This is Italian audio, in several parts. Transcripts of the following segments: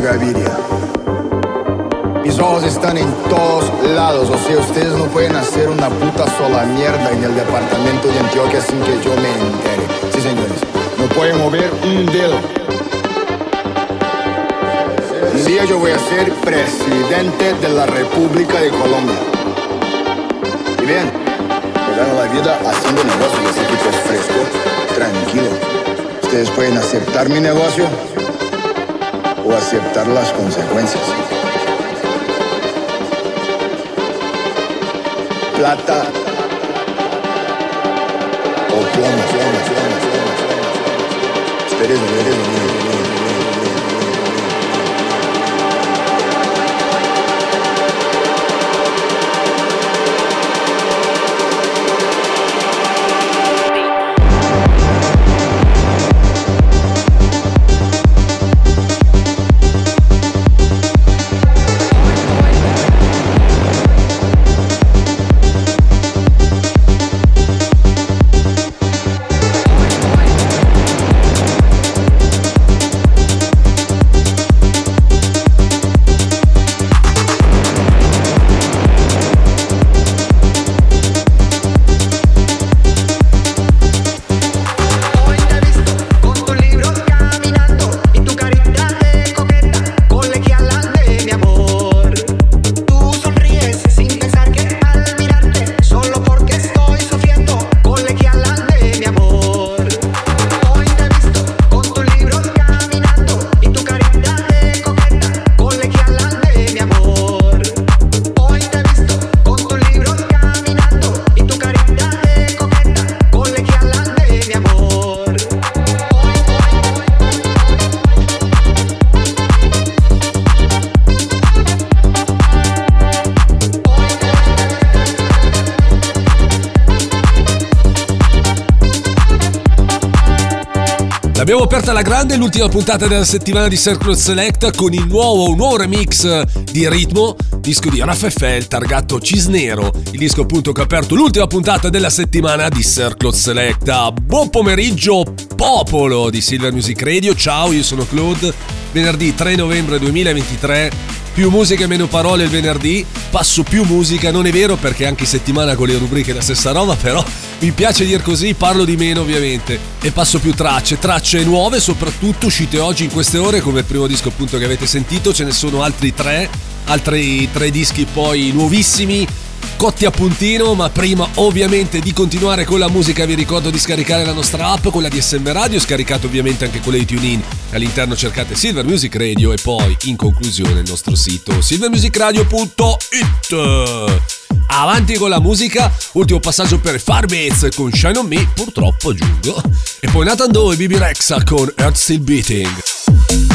Gaviria. Mis ojos están en todos lados, o sea, ustedes no pueden hacer una puta sola mierda en el departamento de Antioquia sin que yo me entere. Sí, señores, no pueden mover un dedo. Un día yo voy a ser presidente de la República de Colombia. Y bien, me gano la vida haciendo negocios, ese tipo es fresco, tranquilo. Ustedes pueden aceptar mi negocio o aceptar las consecuencias. Plata o plomo, plomo, plomo, plomo. Ustedes grande l'ultima puntata della settimana di Circle Select con il nuovo, un nuovo remix di Ritmo, disco di Raffaele targato Cisnero, il disco appunto che ha aperto l'ultima puntata della settimana di Circle Select. Buon pomeriggio popolo di Silver Music Radio, ciao io sono Claude, venerdì 3 novembre 2023 più musica e meno parole il venerdì, passo più musica, non è vero perché anche settimana con le rubriche la stessa roba, però mi piace dire così, parlo di meno ovviamente e passo più tracce, tracce nuove soprattutto uscite oggi in queste ore come primo disco appunto che avete sentito, ce ne sono altri tre, altri tre dischi poi nuovissimi cotti a puntino, ma prima ovviamente di continuare con la musica vi ricordo di scaricare la nostra app, quella di SM Radio, scaricate ovviamente anche quella di TuneIn. All'interno cercate Silver Music Radio e poi in conclusione il nostro sito silvermusicradio.it. Avanti con la musica, ultimo passaggio per Farbase con Shine On Me, purtroppo aggiungo. E poi Nathan Doe e Bibi Rexa con Earth Still Beating.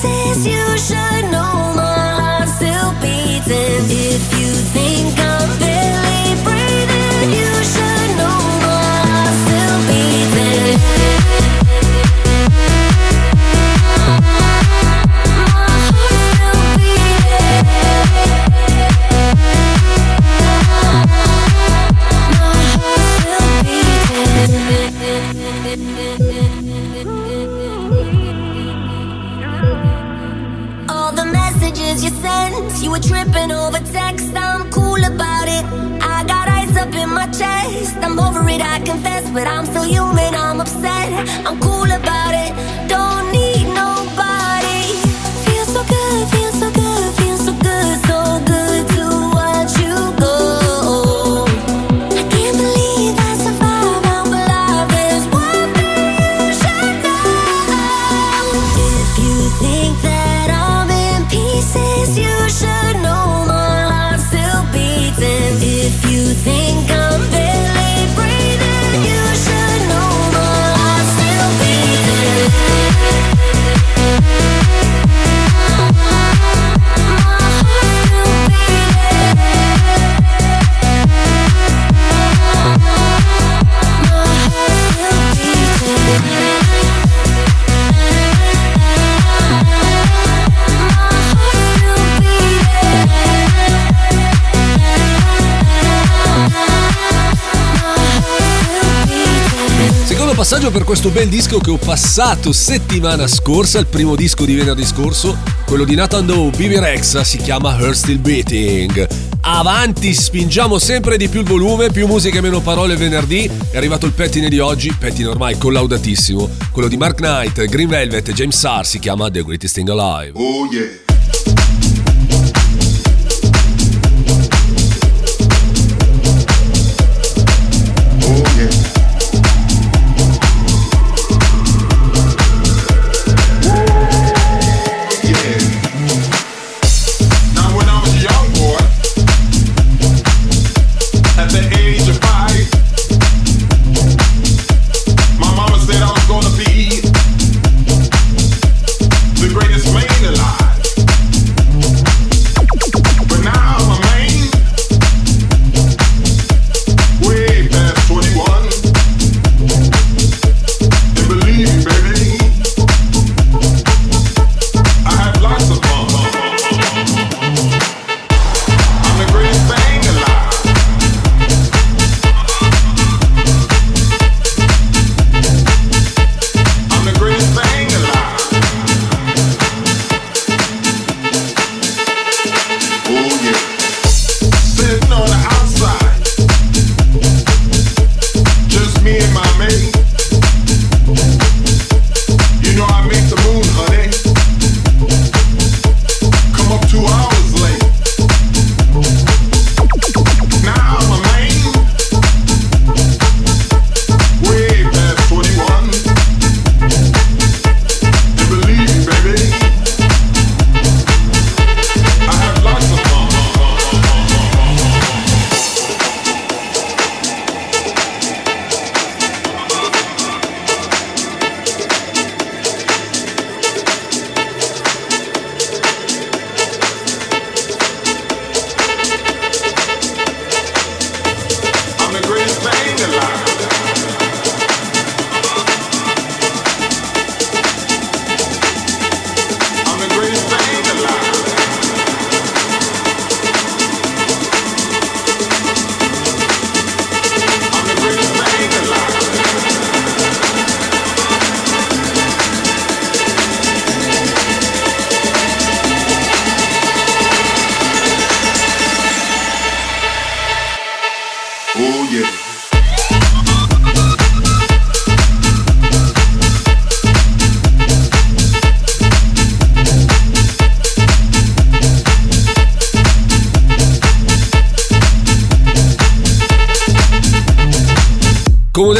places you should know my heart's still beating. If you You were tripping over text. I'm cool about it. I got ice up in my chest. I'm over it, I confess, but I'm still human. I'm upset. I'm cool about it. Don't passaggio per questo bel disco che ho passato settimana scorsa, il primo disco di venerdì scorso, quello di Nathan Doe, Bibi Rexa, si chiama Her Still Beating. Avanti, spingiamo sempre di più il volume, più musica e meno parole venerdì. È arrivato il pettine di oggi, pettine ormai collaudatissimo, quello di Mark Knight, Green Velvet e James Sarr, si chiama The Greatest Thing Alive. Oh yeah.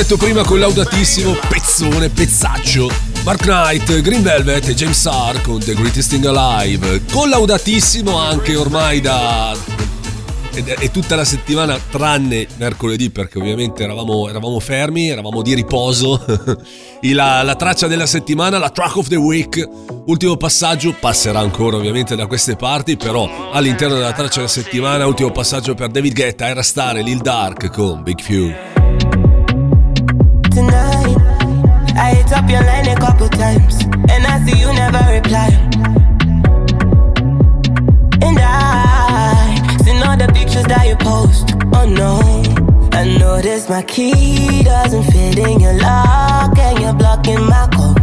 Detto prima collaudatissimo pezzone, pezzaccio. Mark Knight, Green Velvet e James Sarr con The Greatest Thing Alive. Collaudatissimo anche ormai da... E tutta la settimana tranne mercoledì perché ovviamente eravamo, eravamo fermi, eravamo di riposo. la, la traccia della settimana, la track of the week. Ultimo passaggio, passerà ancora ovviamente da queste parti, però all'interno della traccia della settimana, ultimo passaggio per David Guetta, era stare Lil Dark con Big Few. Hit up your line a couple times, and I see you never reply. And I seen all the pictures that you post. Oh no, I noticed my key doesn't fit in your lock, and you're blocking my code.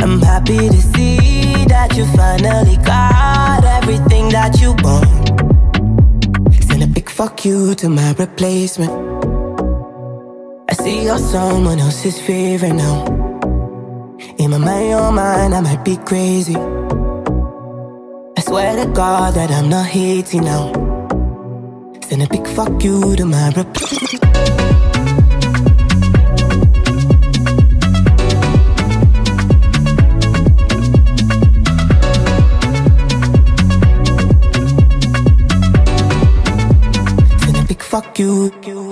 I'm happy to see that you finally got everything that you want. Send a big fuck you to my replacement. See you're someone else's favorite now. In my mind, your mind, I might be crazy. I swear to God that I'm not hating now. Send a big fuck you to my reply. fuck you.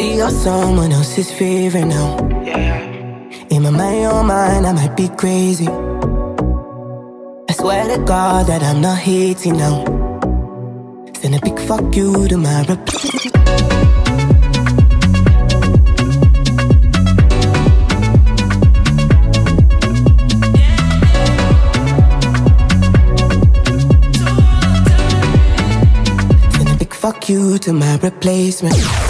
See you're someone else's favorite now. In my mind, your mind, I might be crazy. I swear to God that I'm not hating now. Send a big fuck you to my reply. fuck you to my replacement.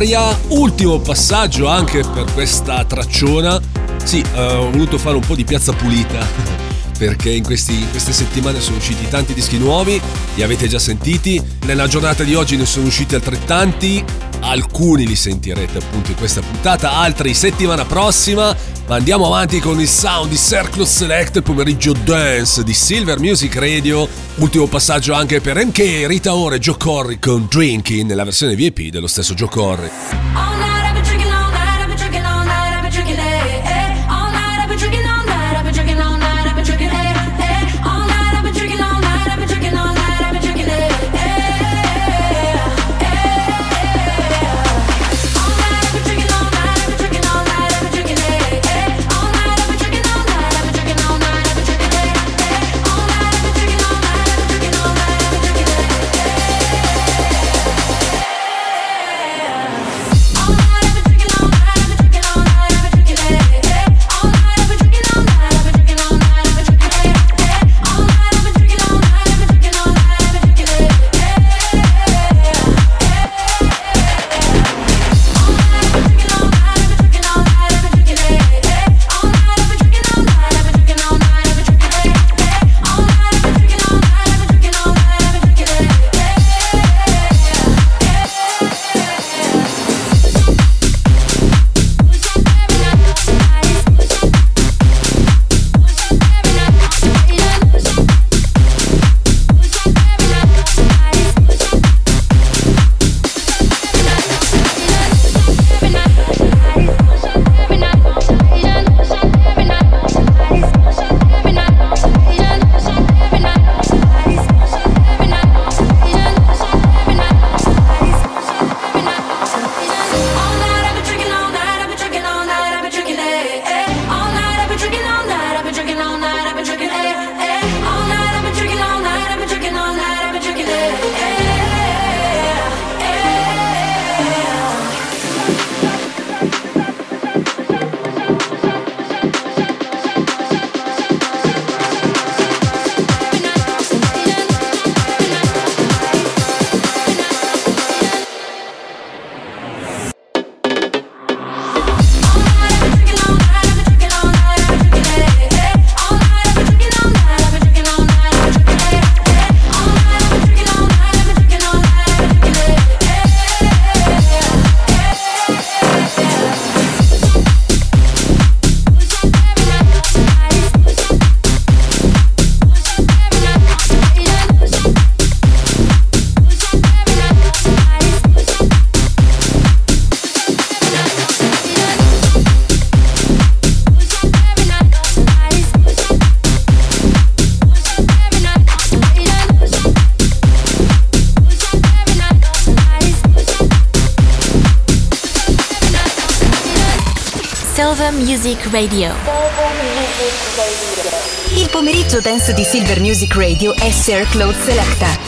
Aria, ultimo passaggio anche per questa tracciona. Sì, eh, ho voluto fare un po' di piazza pulita perché in, questi, in, queste settimane sono usciti tanti dischi nuovi, li avete già sentiti, nella giornata di oggi ne sono usciti altrettanti, alcuni li sentirete appunto in questa puntata, altri settimana prossima, ma andiamo avanti con il sound di Circle Select, pomeriggio dance di Silver Music Radio, ultimo passaggio anche per MK, Rita Ore, Joe Corry con Drinking nella versione VIP dello stesso Joe Corry. Radio. Il pomeriggio dance di Silver Music Radio è Sir Claude Selecta.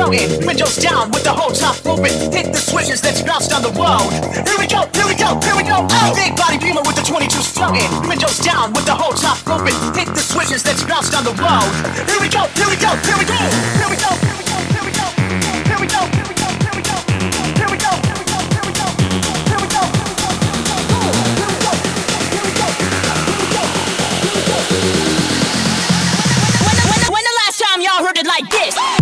shouting, windows down with the whole top open. Hit the switches, let's bounce down the road. Here we go, here we go, here we go. Oh. Big body beamer with the 22 floating, windows down with the whole top open. Hit the switches, let's bounce down the road. Here we go, here we go, here we go, here we go, here we go, here we go, here we go, here we go. like this.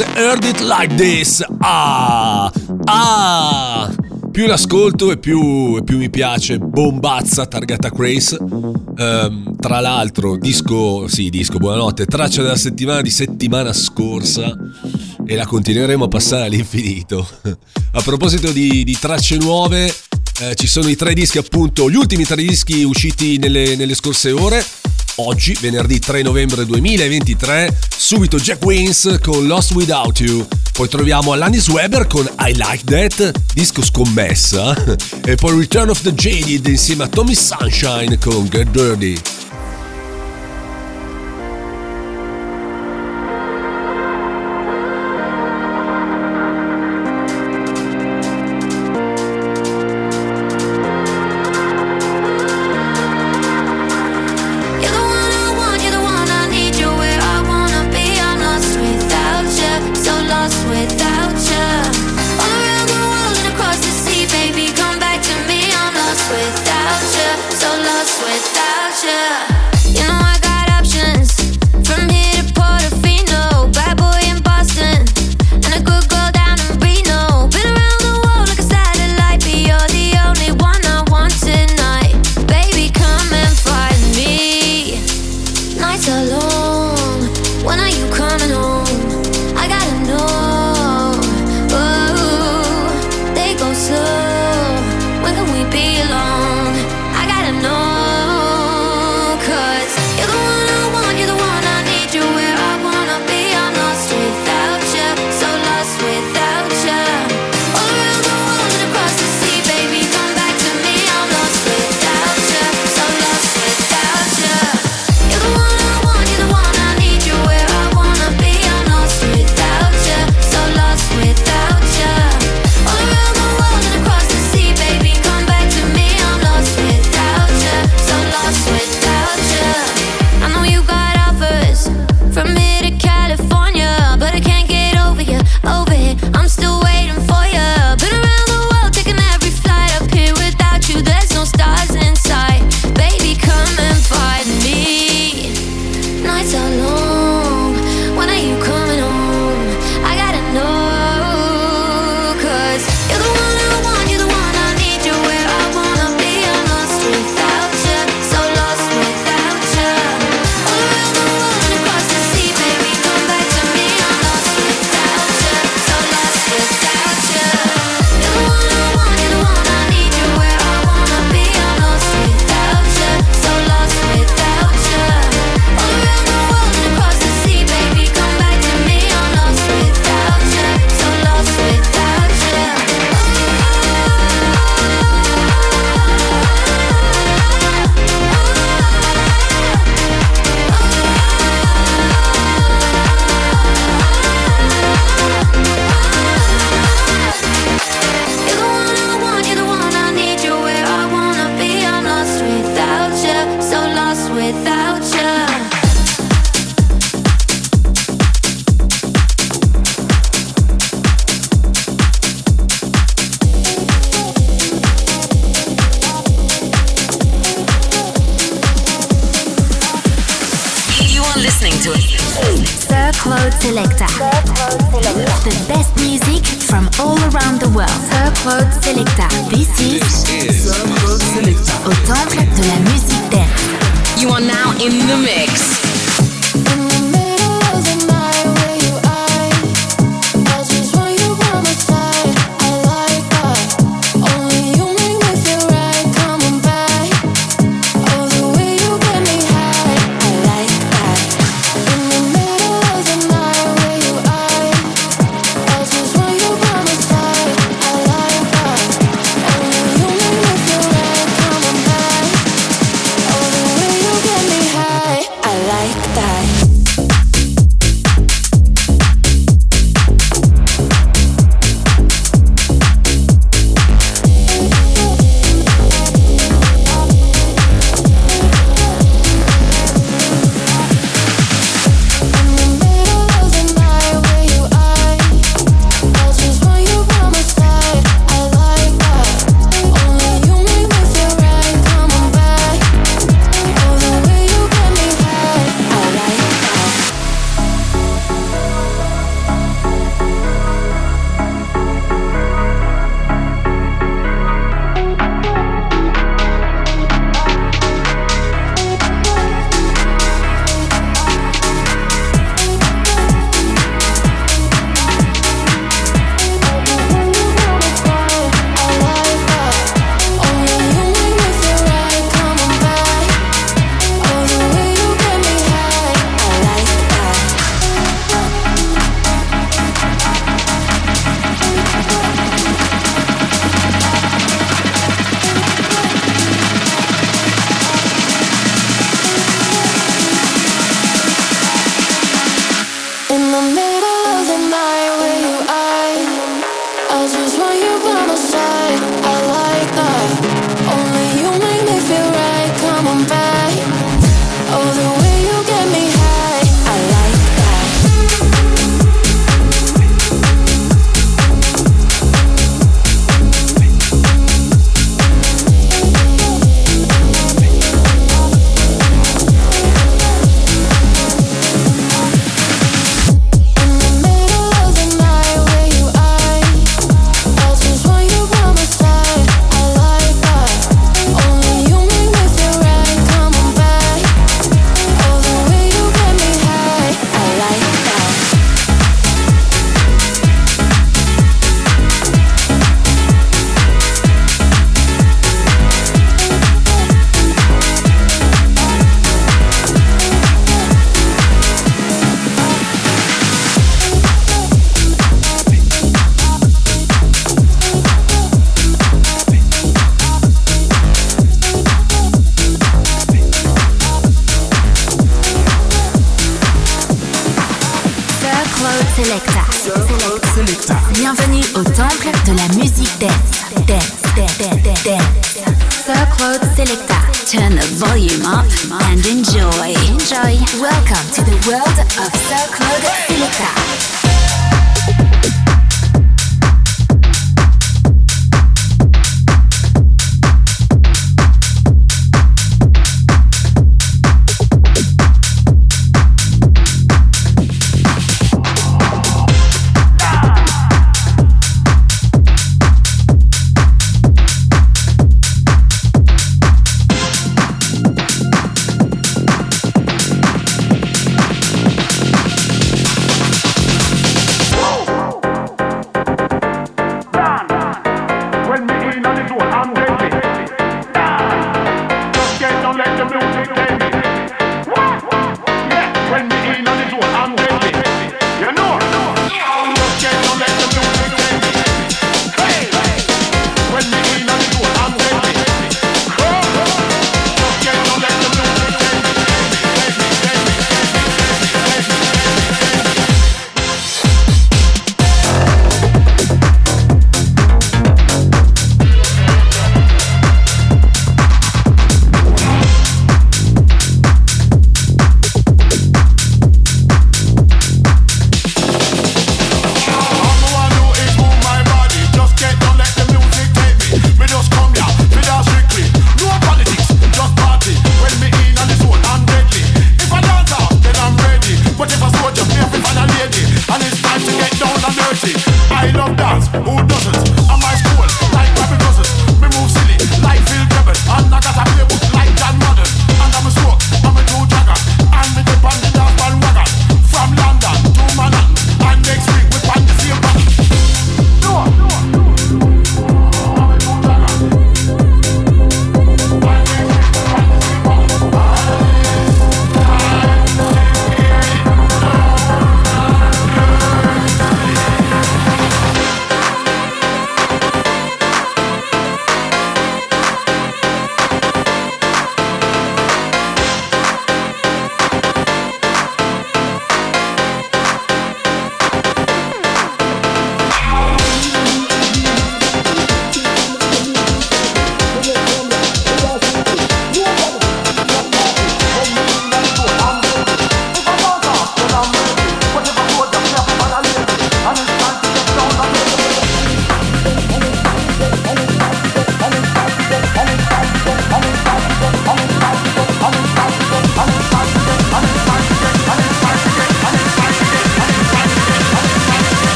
Heard It Like This. Ah, ah. Più l'ascolto e più, più mi piace. Bombazza targata Grace. Um, tra l'altro, disco, sì, disco, buonanotte. Traccia della settimana di settimana scorsa. E la continueremo a passare all'infinito. a proposito di, di tracce nuove, eh, ci sono i tre dischi, appunto, gli ultimi tre dischi usciti nelle, nelle scorse ore. Oggi, venerdì 3 novembre 2023, subito Jack Wins con Lost Without You. Poi troviamo Alanis Weber con I Like That, disco scommessa. E poi Return of the Jaded insieme a Tommy Sunshine con Get Dirty.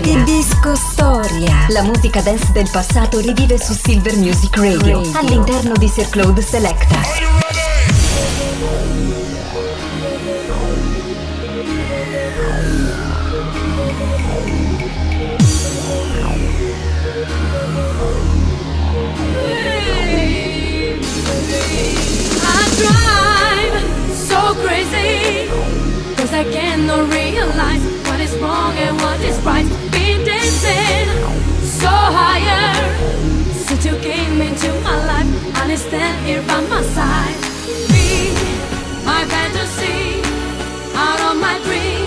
Music Disco Storia. La musica dance del passato rivive su Silver Music Radio, Radio. all'interno di Sir Claude Selecta. I cannot realize what is wrong and what is right. rising so higher. Since you came into my life And you stand here by my side. Be my fantasy Out of my dreams.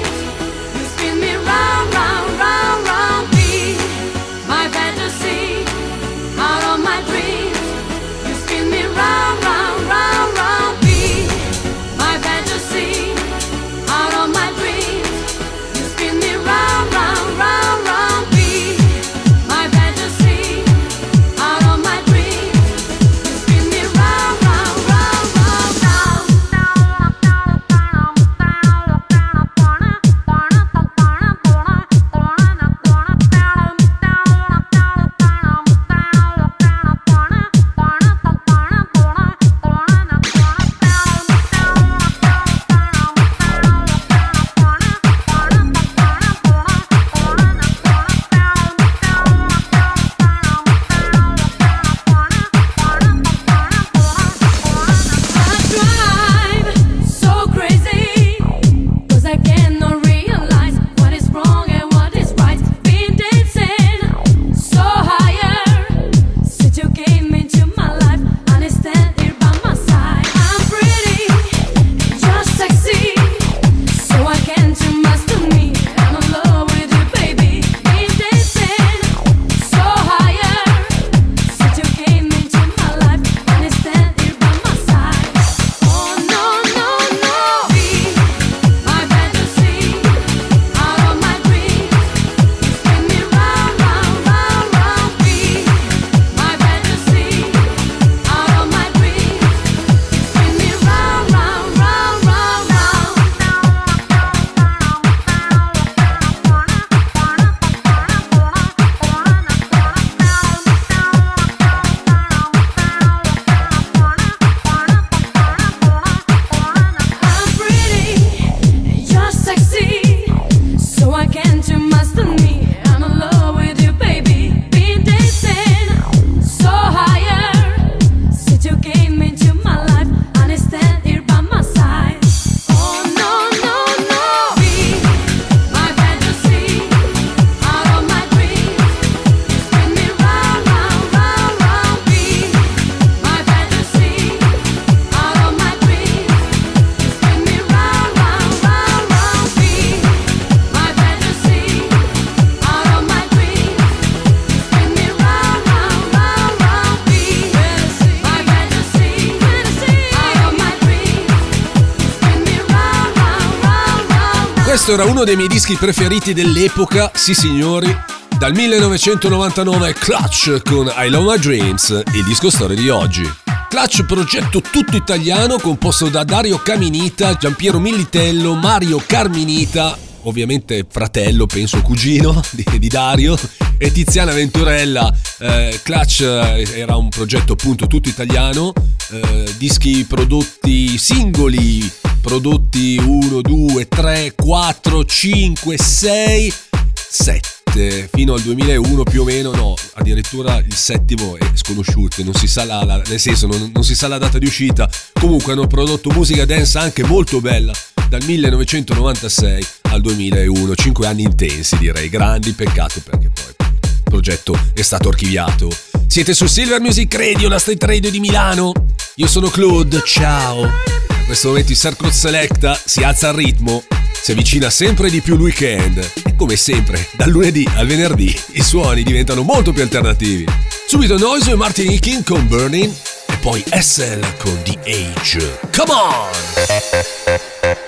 Questo era uno dei miei dischi preferiti dell'epoca, sì signori. Dal 1999 Clutch con I Love My Dreams, il disco storia di oggi. Clutch progetto tutto italiano composto da Dario Caminita, Giampiero Millitello, Mario Carminita, ovviamente fratello, penso cugino di, di Dario, e Tiziana Venturella. Eh, Clutch eh, era un progetto appunto tutto italiano, eh, dischi prodotti singoli prodotti 1, 2, 3, 4, 5, 6, 7 fino al 2001 più o meno, no, addirittura il settimo è sconosciuto, non si sa la, la- nel senso non, non si sa la data di uscita. Comunque hanno prodotto musica dance anche molto bella dal 1996 al 2001, 5 anni intensi direi, grandi, peccato perché poi il progetto è stato archiviato. Siete su Silver Music Radio, la street radio di Milano. Io sono Claude, ciao. Questo momento il Circle Selecta si alza al ritmo, si avvicina sempre di più il weekend. E come sempre, dal lunedì al venerdì i suoni diventano molto più alternativi. Subito Noise e Martin Hikin con Burning e poi SL con The Age. Come on!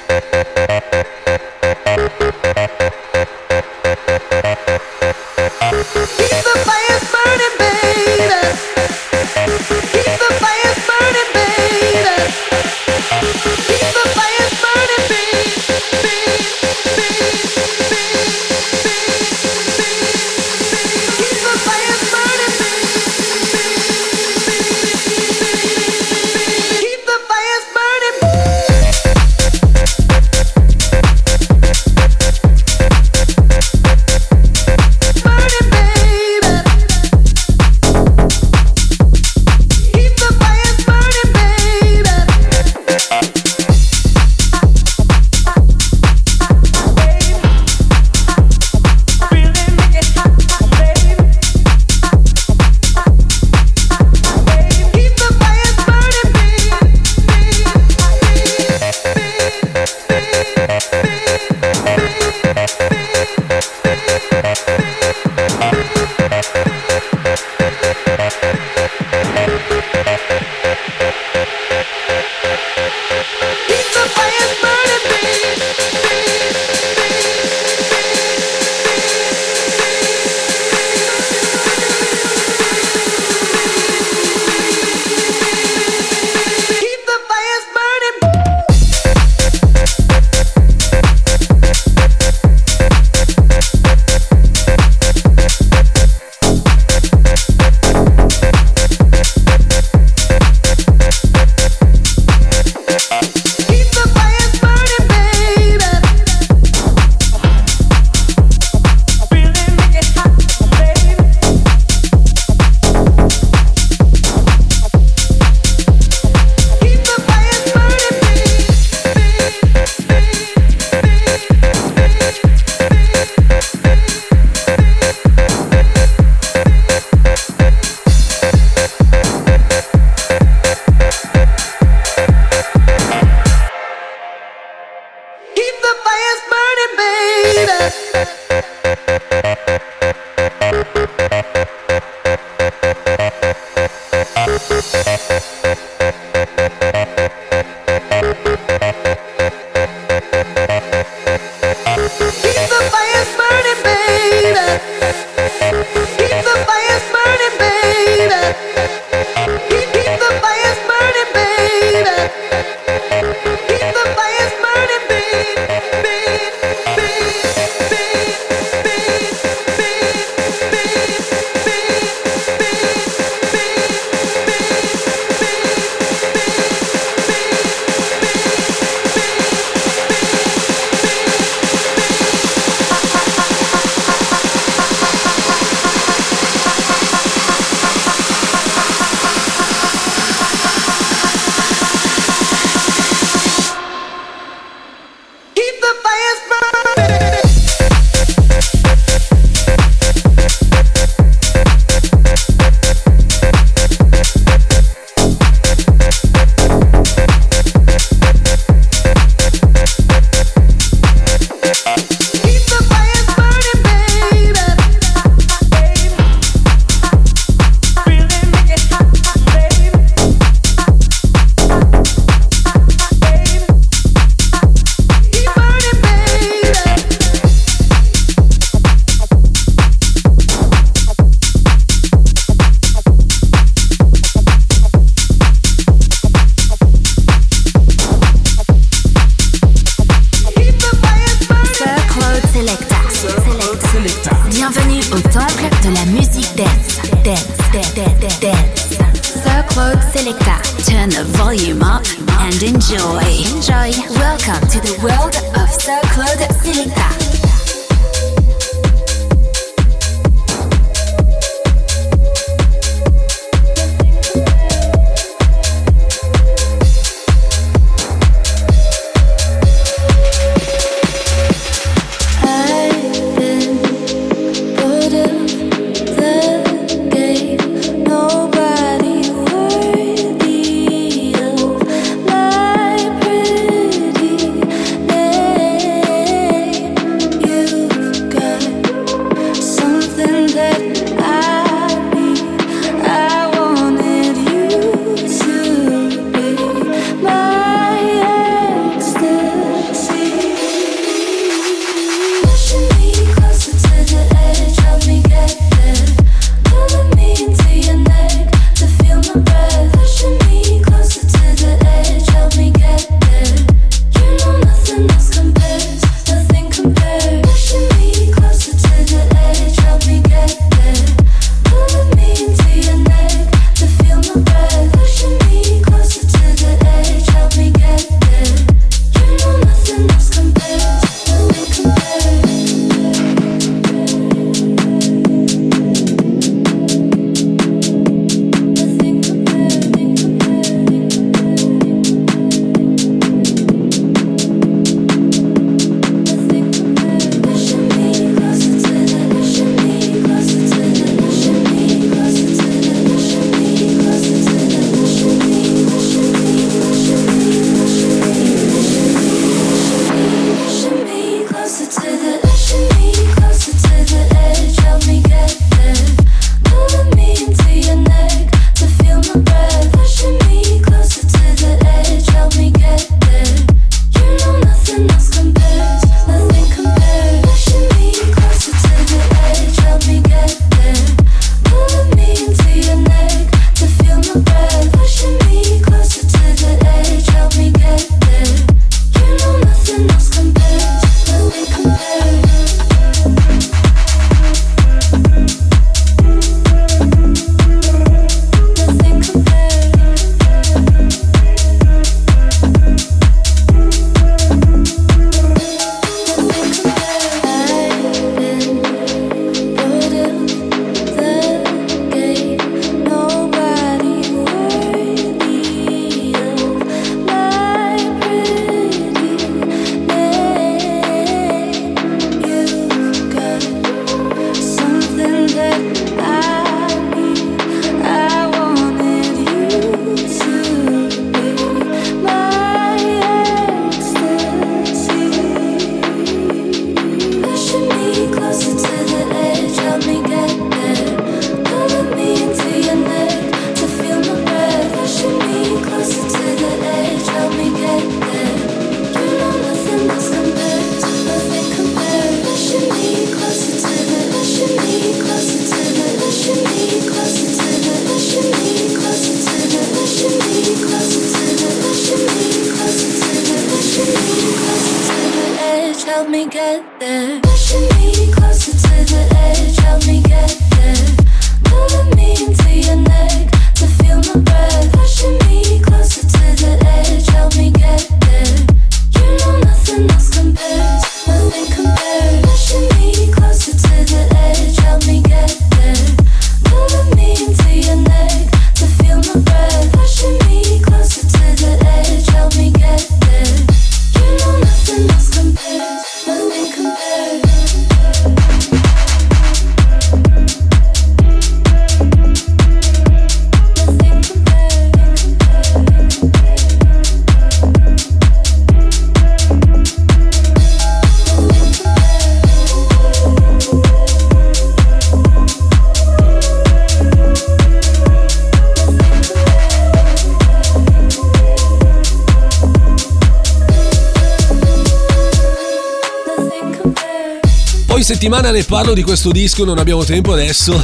settimana ne parlo di questo disco, non abbiamo tempo adesso.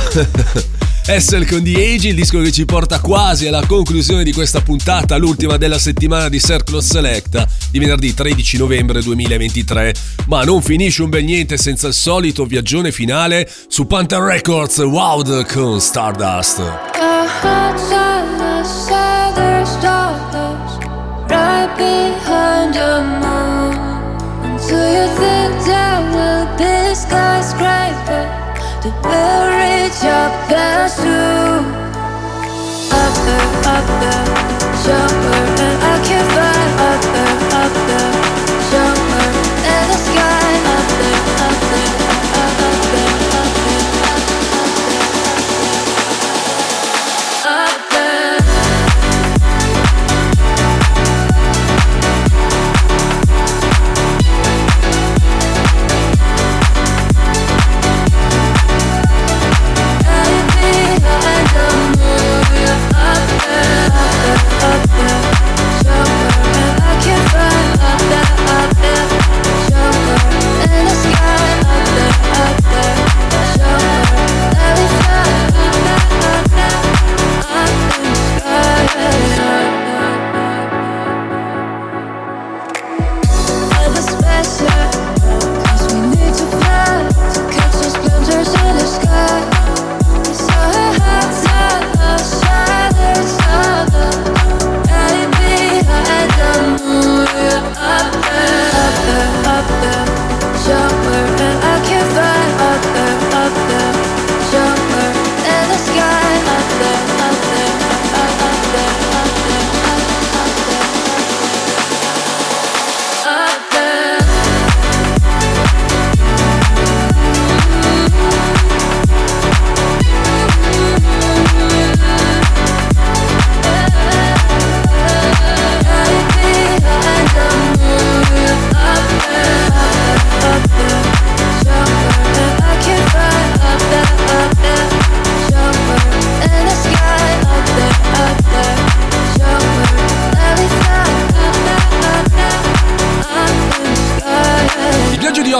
Essel con The Age, il disco che ci porta quasi alla conclusione di questa puntata, l'ultima della settimana di Circle Selecta di venerdì 13 novembre 2023. Ma non finisce un bel niente senza il solito viaggione finale su Panther Records Wild con Stardust. up the zoo Up, the, up, the.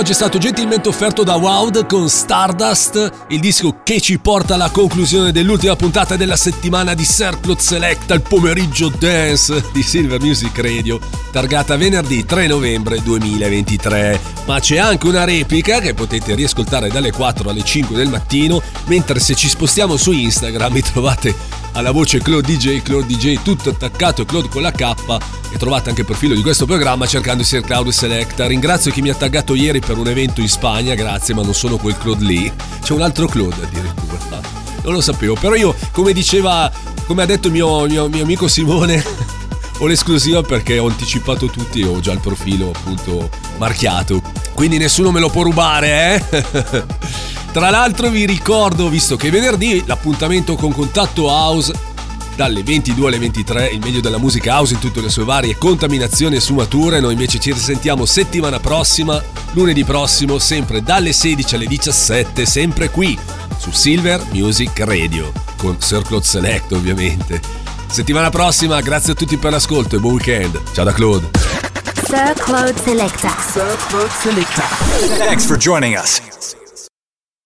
Oggi è stato gentilmente offerto da Woud con Stardust, il disco che ci porta alla conclusione dell'ultima puntata della settimana di Circlot Select al pomeriggio dance di Silver Music Radio, targata venerdì 3 novembre 2023. Ma c'è anche una replica che potete riascoltare dalle 4 alle 5 del mattino, mentre se ci spostiamo su Instagram mi trovate alla voce Claude DJ, Claude DJ tutto attaccato, Claude con la K e trovate anche il profilo di questo programma cercando Sir Cloud Selecta. Ringrazio chi mi ha taggato ieri per un evento in Spagna, grazie, ma non sono quel Claude lì. C'è un altro Claude addirittura. Non lo sapevo, però io, come diceva, come ha detto mio, mio, mio amico Simone, ho l'esclusiva perché ho anticipato tutti e ho già il profilo appunto marchiato. Quindi nessuno me lo può rubare, eh? Tra l'altro vi ricordo, visto che venerdì l'appuntamento con Contatto House dalle 22 alle 23, il meglio della musica house in tutte le sue varie contaminazioni e sfumature. Noi invece ci risentiamo settimana prossima, lunedì prossimo, sempre dalle 16 alle 17, sempre qui su Silver Music Radio, con Sir Claude Select ovviamente. Settimana prossima, grazie a tutti per l'ascolto e buon weekend. Ciao da Claude. Sir Claude Selecta. Thanks for joining us.